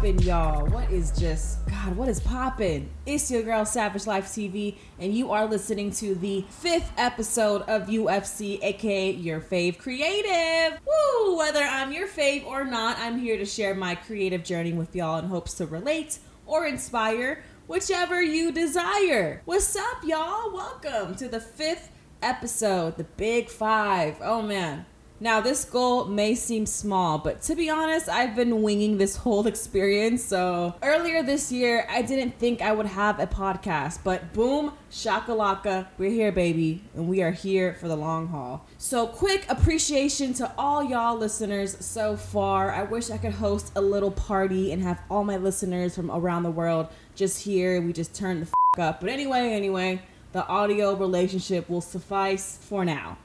poppin', y'all? What is just, God, what is poppin'? It's your girl, Savage Life TV, and you are listening to the fifth episode of UFC, aka your fave creative. Woo! Whether I'm your fave or not, I'm here to share my creative journey with y'all in hopes to relate or inspire, whichever you desire. What's up, y'all? Welcome to the fifth episode, the big five. Oh man. Now, this goal may seem small, but to be honest, I've been winging this whole experience. So, earlier this year, I didn't think I would have a podcast, but boom, shakalaka, we're here, baby, and we are here for the long haul. So, quick appreciation to all y'all listeners so far. I wish I could host a little party and have all my listeners from around the world just here. We just turn the f up. But anyway, anyway, the audio relationship will suffice for now.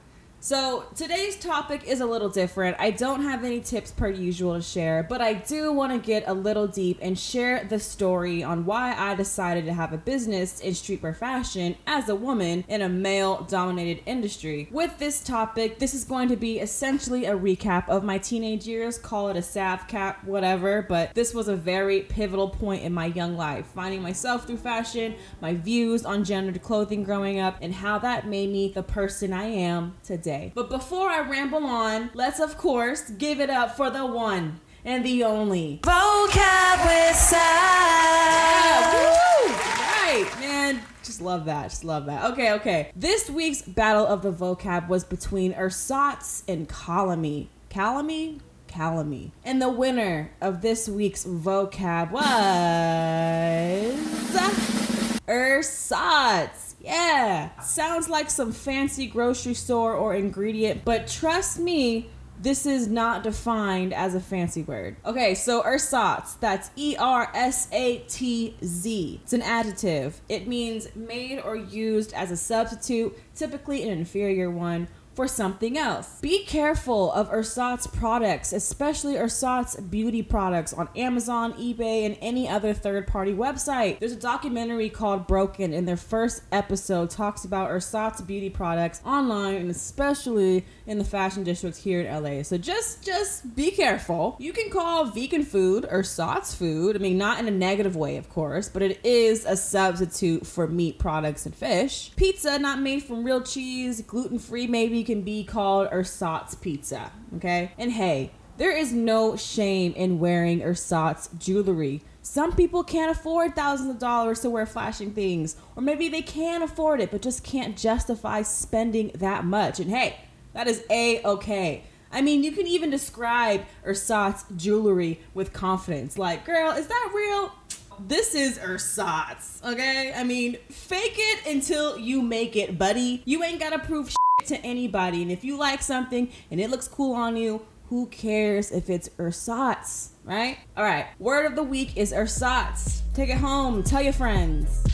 So, today's topic is a little different. I don't have any tips per usual to share, but I do want to get a little deep and share the story on why I decided to have a business in streetwear fashion as a woman in a male dominated industry. With this topic, this is going to be essentially a recap of my teenage years, call it a SavCap, whatever, but this was a very pivotal point in my young life, finding myself through fashion, my views on gendered clothing growing up, and how that made me the person I am today. But before I ramble on, let's of course give it up for the one and the only Vocab with Yeah, woo! Right, man. Just love that. Just love that. Okay, okay. This week's battle of the vocab was between Ersatz and Calamy. Calamy? Calamy. And the winner of this week's vocab was. Ersatz. Yeah. Sounds like some fancy grocery store or ingredient, but trust me, this is not defined as a fancy word. Okay, so ersatz, that's E R S A T Z. It's an adjective. It means made or used as a substitute, typically an inferior one, for something else. Be careful of ersatz products, especially ersatz beauty products on Amazon, eBay, and any other third party website. There's a documentary called Broken, and their first episode talks about ersatz beauty products online and especially in the fashion districts here in LA. So just just be careful. You can call vegan food ersatz food. I mean, not in a negative way, of course, but it is a substitute for meat products and fish. Pizza not made from real cheese, gluten free maybe can be called ersatz pizza. Okay, and hey. There is no shame in wearing ersatz jewelry. Some people can't afford thousands of dollars to wear flashing things, or maybe they can afford it but just can't justify spending that much. And hey, that is a okay. I mean, you can even describe ersatz jewelry with confidence. Like, girl, is that real? This is ersatz, okay? I mean, fake it until you make it, buddy. You ain't gotta prove to anybody. And if you like something and it looks cool on you, who cares if it's ersatz, right? All right, word of the week is ersatz. Take it home, tell your friends.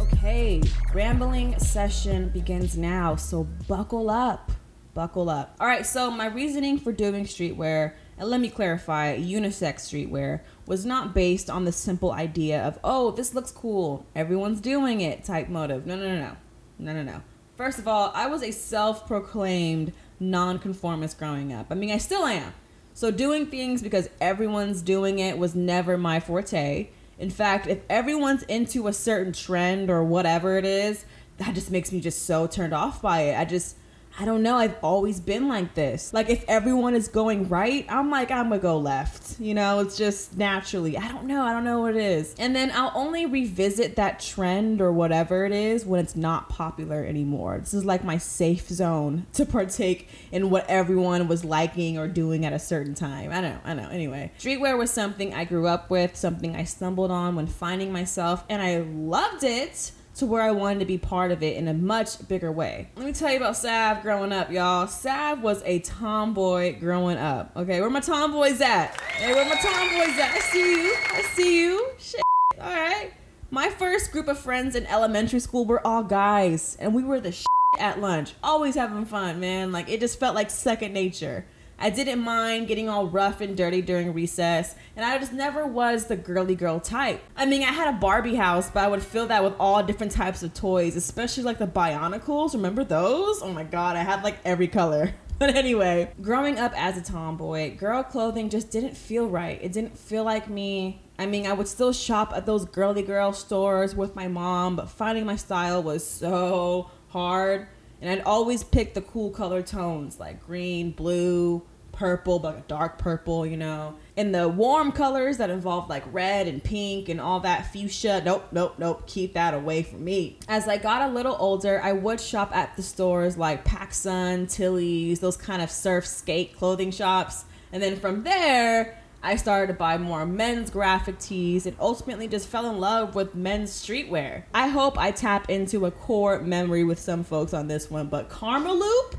Okay, rambling session begins now, so buckle up. Buckle up. All right, so my reasoning for doing streetwear, and let me clarify, unisex streetwear, was not based on the simple idea of, oh, this looks cool, everyone's doing it type motive. No, no, no, no. No, no, no. First of all, I was a self proclaimed nonconformist growing up. I mean, I still am. So doing things because everyone's doing it was never my forte. In fact, if everyone's into a certain trend or whatever it is, that just makes me just so turned off by it. I just I don't know. I've always been like this. Like if everyone is going right, I'm like I'm gonna go left. You know, it's just naturally. I don't know. I don't know what it is. And then I'll only revisit that trend or whatever it is when it's not popular anymore. This is like my safe zone to partake in what everyone was liking or doing at a certain time. I don't know. I don't know. Anyway, streetwear was something I grew up with, something I stumbled on when finding myself, and I loved it to where I wanted to be part of it in a much bigger way. Let me tell you about Sav growing up, y'all. Sav was a tomboy growing up. Okay, where my tomboys at? Hey, where my tomboys at? I see you. I see you. Shit. All right. My first group of friends in elementary school were all guys, and we were the shit at lunch. Always having fun, man. Like it just felt like second nature. I didn't mind getting all rough and dirty during recess, and I just never was the girly girl type. I mean, I had a Barbie house, but I would fill that with all different types of toys, especially like the Bionicles. Remember those? Oh my god, I had like every color. But anyway, growing up as a tomboy, girl clothing just didn't feel right. It didn't feel like me. I mean, I would still shop at those girly girl stores with my mom, but finding my style was so hard. And I'd always pick the cool color tones like green, blue, purple, but like a dark purple, you know. And the warm colors that involved like red and pink and all that fuchsia, nope, nope, nope, keep that away from me. As I got a little older, I would shop at the stores like PacSun, Tilly's, those kind of surf skate clothing shops. And then from there, I started to buy more men's graphic tees and ultimately just fell in love with men's streetwear. I hope I tap into a core memory with some folks on this one, but Karmaloop,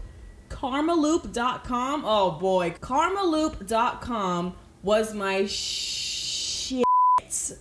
Karmaloop.com, oh boy, Karmaloop.com was my shit,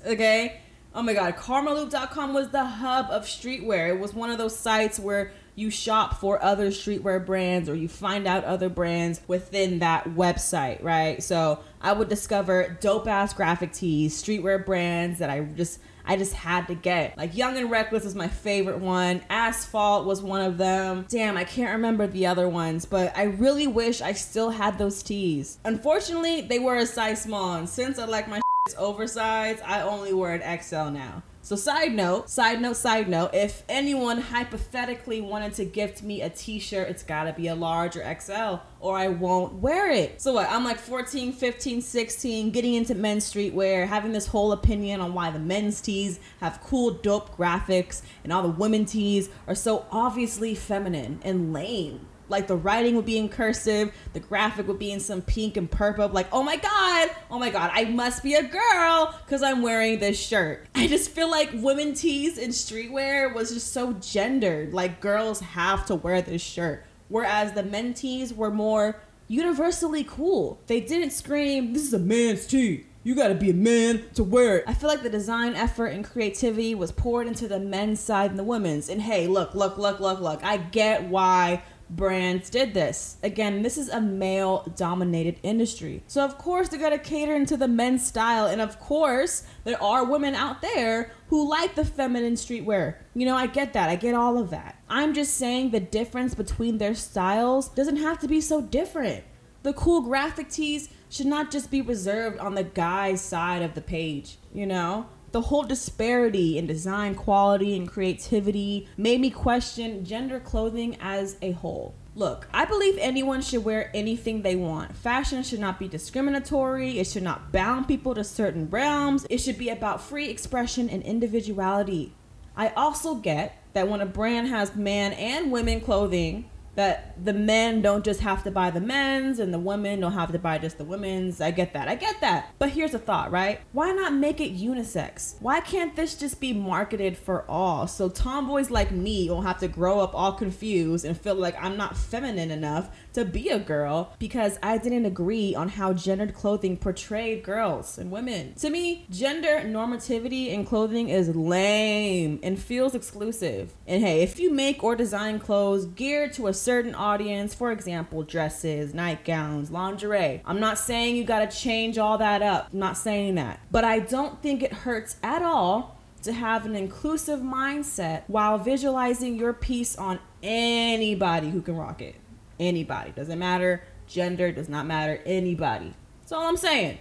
okay? Oh my god, Karmaloop.com was the hub of streetwear. It was one of those sites where you shop for other streetwear brands or you find out other brands within that website, right? So I would discover dope ass graphic tees, streetwear brands that I just I just had to get. Like Young and Reckless is my favorite one. Asphalt was one of them. Damn, I can't remember the other ones, but I really wish I still had those tees. Unfortunately, they were a size small, and since I like my oversized, I only wear an XL now. So, side note, side note, side note, if anyone hypothetically wanted to gift me a t shirt, it's gotta be a large or XL, or I won't wear it. So, what? I'm like 14, 15, 16, getting into men's streetwear, having this whole opinion on why the men's tees have cool, dope graphics, and all the women tees are so obviously feminine and lame like the writing would be in cursive, the graphic would be in some pink and purple. Like, oh my god, oh my god, I must be a girl because I'm wearing this shirt. I just feel like women tees in streetwear was just so gendered. Like, girls have to wear this shirt, whereas the men tees were more universally cool. They didn't scream, "This is a man's tee." You gotta be a man to wear it. I feel like the design effort and creativity was poured into the men's side and the women's. And hey, look, look, look, look, look. I get why brands did this. Again, this is a male dominated industry. So, of course, they're going to cater into the men's style. And of course, there are women out there who like the feminine streetwear. You know, I get that. I get all of that. I'm just saying the difference between their styles doesn't have to be so different. The cool graphic tees should not just be reserved on the guy's side of the page, you know? The whole disparity in design quality and creativity made me question gender clothing as a whole. Look, I believe anyone should wear anything they want. Fashion should not be discriminatory, it should not bound people to certain realms, it should be about free expression and individuality. I also get that when a brand has man and women clothing, that the men don't just have to buy the men's and the women don't have to buy just the women's. I get that. I get that. But here's a thought, right? Why not make it unisex? Why can't this just be marketed for all? So tomboys like me don't have to grow up all confused and feel like I'm not feminine enough to be a girl because I didn't agree on how gendered clothing portrayed girls and women. To me, gender normativity in clothing is lame and feels exclusive. And hey, if you make or design clothes geared to a certain audience, for example, dresses, nightgowns, lingerie, I'm not saying you gotta change all that up. I'm not saying that. But I don't think it hurts at all to have an inclusive mindset while visualizing your piece on anybody who can rock it anybody. Doesn't matter. Gender does not matter. Anybody. That's all I'm saying.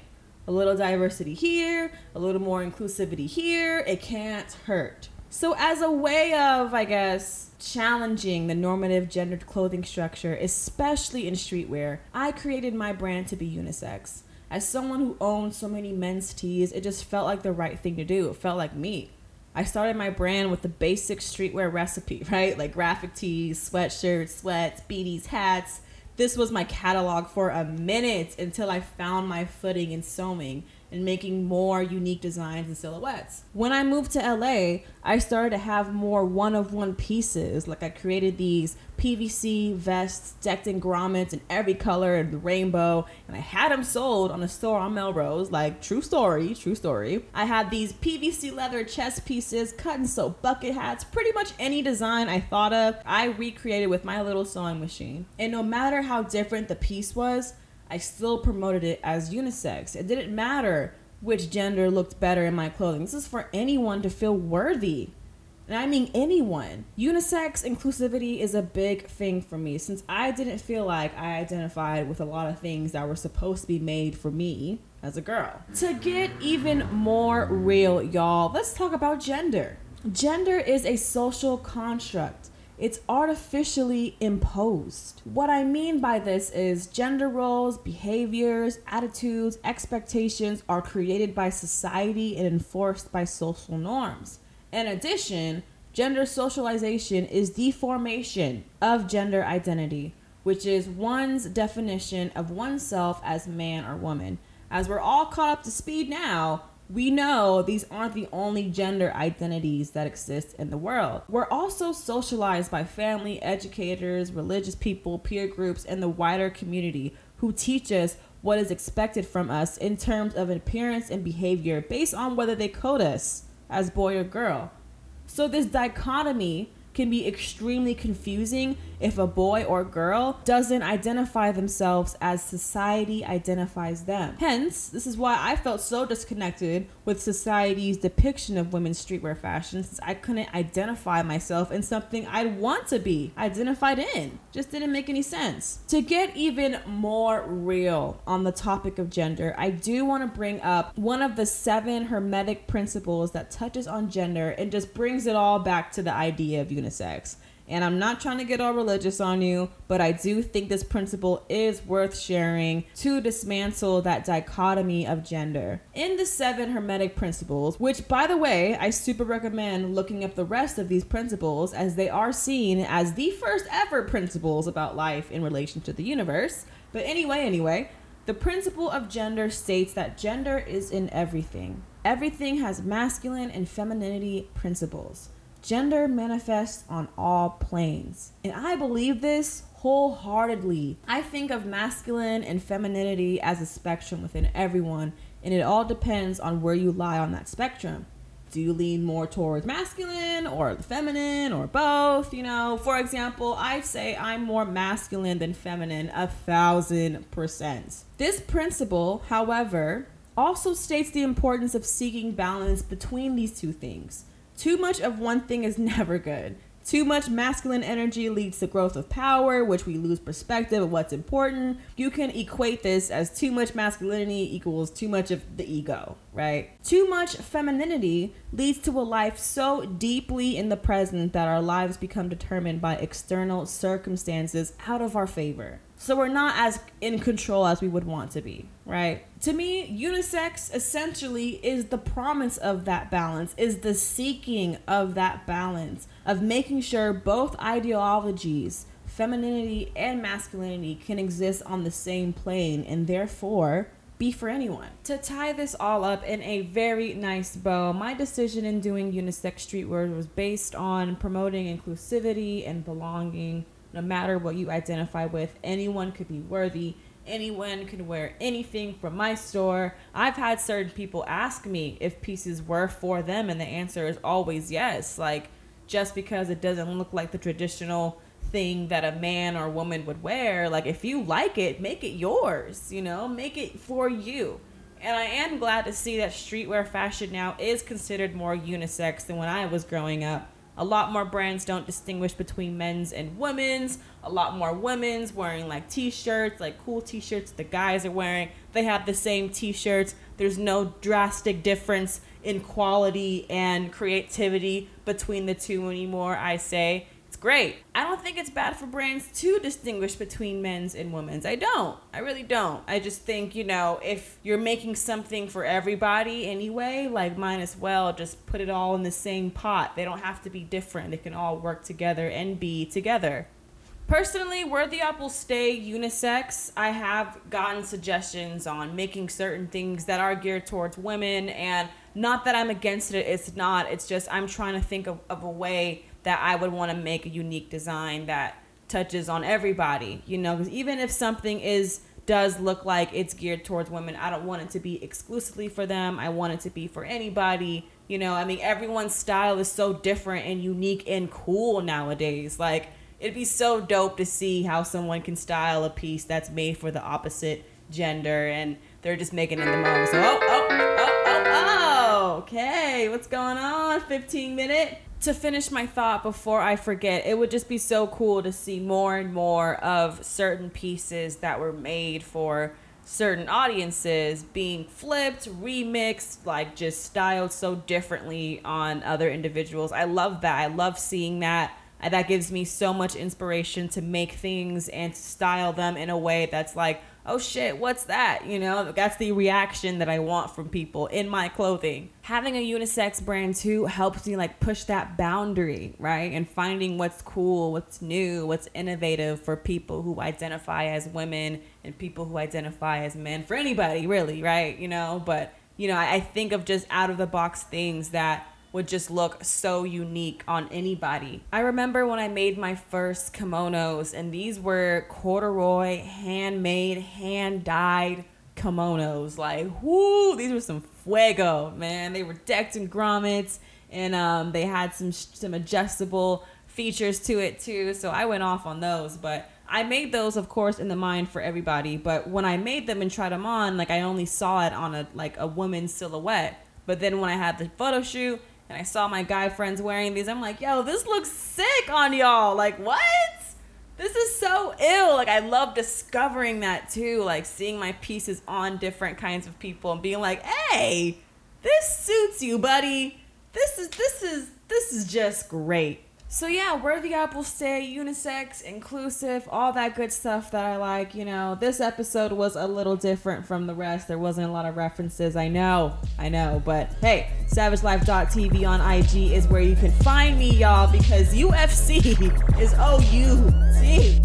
A little diversity here, a little more inclusivity here. It can't hurt. So, as a way of, I guess, challenging the normative gendered clothing structure, especially in streetwear, I created my brand to be unisex. As someone who owns so many men's tees, it just felt like the right thing to do. It felt like me. I started my brand with the basic streetwear recipe, right? Like graphic tees, sweatshirts, sweats, beanies, hats. This was my catalog for a minute until I found my footing in sewing and making more unique designs and silhouettes. When I moved to LA, I started to have more one of one pieces. Like I created these PVC vests decked in grommets in every color and the rainbow, and I had them sold on a store on Melrose. Like true story, true story. I had these PVC leather chest pieces, cut and sew bucket hats, pretty much any design I thought of, I recreated with my little sewing machine. And no matter how different the piece was, I still promoted it as unisex. It didn't matter which gender looked better in my clothing. This is for anyone to feel worthy. And I mean anyone. Unisex inclusivity is a big thing for me since I didn't feel like I identified with a lot of things that were supposed to be made for me as a girl. To get even more real, y'all, let's talk about gender. Gender is a social construct. It's artificially imposed. What I mean by this is gender roles, behaviors, attitudes, expectations are created by society and enforced by social norms. In addition, gender socialization is the formation of gender identity, which is one's definition of oneself as man or woman. As we're all caught up to speed now, we know these aren't the only gender identities that exist in the world. We're also socialized by family, educators, religious people, peer groups, and the wider community who teach us what is expected from us in terms of appearance and behavior based on whether they code us as boy or girl. So, this dichotomy can be extremely confusing if a boy or girl doesn't identify themselves as society identifies them. Hence, this is why I felt so disconnected with society's depiction of women's streetwear fashion since I couldn't identify myself in something I'd want to be identified in. Just didn't make any sense. To get even more real on the topic of gender, I do want to bring up one of the seven hermetic principles that touches on gender and just brings it all back to the idea of unisex. And I'm not trying to get all religious on you, but I do think this principle is worth sharing to dismantle that dichotomy of gender. In the seven Hermetic principles, which by the way, I super recommend looking up the rest of these principles as they are seen as the first ever principles about life in relation to the universe. But anyway, anyway, the principle of gender states that gender is in everything. Everything has masculine and femininity principles. Gender manifests on all planes. And I believe this wholeheartedly. I think of masculine and femininity as a spectrum within everyone, and it all depends on where you lie on that spectrum. Do you lean more towards masculine or the feminine or both? You know, for example, I'd say I'm more masculine than feminine a thousand percent. This principle, however, also states the importance of seeking balance between these two things. Too much of one thing is never good. Too much masculine energy leads to growth of power, which we lose perspective of what's important. You can equate this as too much masculinity equals too much of the ego, right? Too much femininity leads to a life so deeply in the present that our lives become determined by external circumstances out of our favor. So we're not as in control as we would want to be, right? To me, unisex essentially is the promise of that balance, is the seeking of that balance, of making sure both ideologies, femininity and masculinity, can exist on the same plane and therefore be for anyone. To tie this all up in a very nice bow, my decision in doing unisex streetwear was based on promoting inclusivity and belonging no matter what you identify with, anyone could be worthy. Anyone can wear anything from my store. I've had certain people ask me if pieces were for them, and the answer is always yes. Like, just because it doesn't look like the traditional thing that a man or woman would wear, like, if you like it, make it yours, you know, make it for you. And I am glad to see that streetwear fashion now is considered more unisex than when I was growing up. A lot more brands don't distinguish between men's and women's. A lot more women's wearing like t-shirts, like cool t-shirts the guys are wearing. They have the same t-shirts. There's no drastic difference in quality and creativity between the two anymore, I say. It's great. I don't think it's bad for brands to distinguish between men's and women's. I don't. I really don't. I just think, you know, if you're making something for everybody anyway, like might as well just put it all in the same pot. They don't have to be different. They can all work together and be together. Personally, where the up will stay unisex, I have gotten suggestions on making certain things that are geared towards women and not that I'm against it, it's not. It's just I'm trying to think of, of a way that I would want to make a unique design that touches on everybody, you know, because even if something is does look like it's geared towards women, I don't want it to be exclusively for them. I want it to be for anybody. You know, I mean, everyone's style is so different and unique and cool nowadays. Like, it'd be so dope to see how someone can style a piece that's made for the opposite gender and they're just making it the. So, oh, oh, oh, oh, oh, okay, what's going on? 15 minute. To finish my thought before I forget, it would just be so cool to see more and more of certain pieces that were made for certain audiences being flipped, remixed, like just styled so differently on other individuals. I love that. I love seeing that. That gives me so much inspiration to make things and style them in a way that's like, oh shit, what's that? You know, that's the reaction that I want from people in my clothing. Having a unisex brand too helps me like push that boundary, right? And finding what's cool, what's new, what's innovative for people who identify as women and people who identify as men, for anybody really, right? You know, but you know, I, I think of just out of the box things that would just look so unique on anybody. I remember when I made my first kimonos, and these were corduroy, handmade, hand dyed kimonos. Like, whoo, these were some fuego, man. They were decked in grommets, and um, they had some some adjustable features to it too. So I went off on those, but. I made those, of course, in the mind for everybody. But when I made them and tried them on, like I only saw it on a like a woman's silhouette. But then when I had the photo shoot and I saw my guy friends wearing these. I'm like, yo, this looks sick on y'all. Like, what? This is so ill. Like, I love discovering that too. Like, seeing my pieces on different kinds of people and being like, hey, this suits you, buddy. This is, this is, this is just great. So yeah, where the apple stay, unisex, inclusive, all that good stuff that I like. You know, this episode was a little different from the rest. There wasn't a lot of references. I know, I know, but hey, SavageLife.tv on IG is where you can find me, y'all, because UFC is O U C.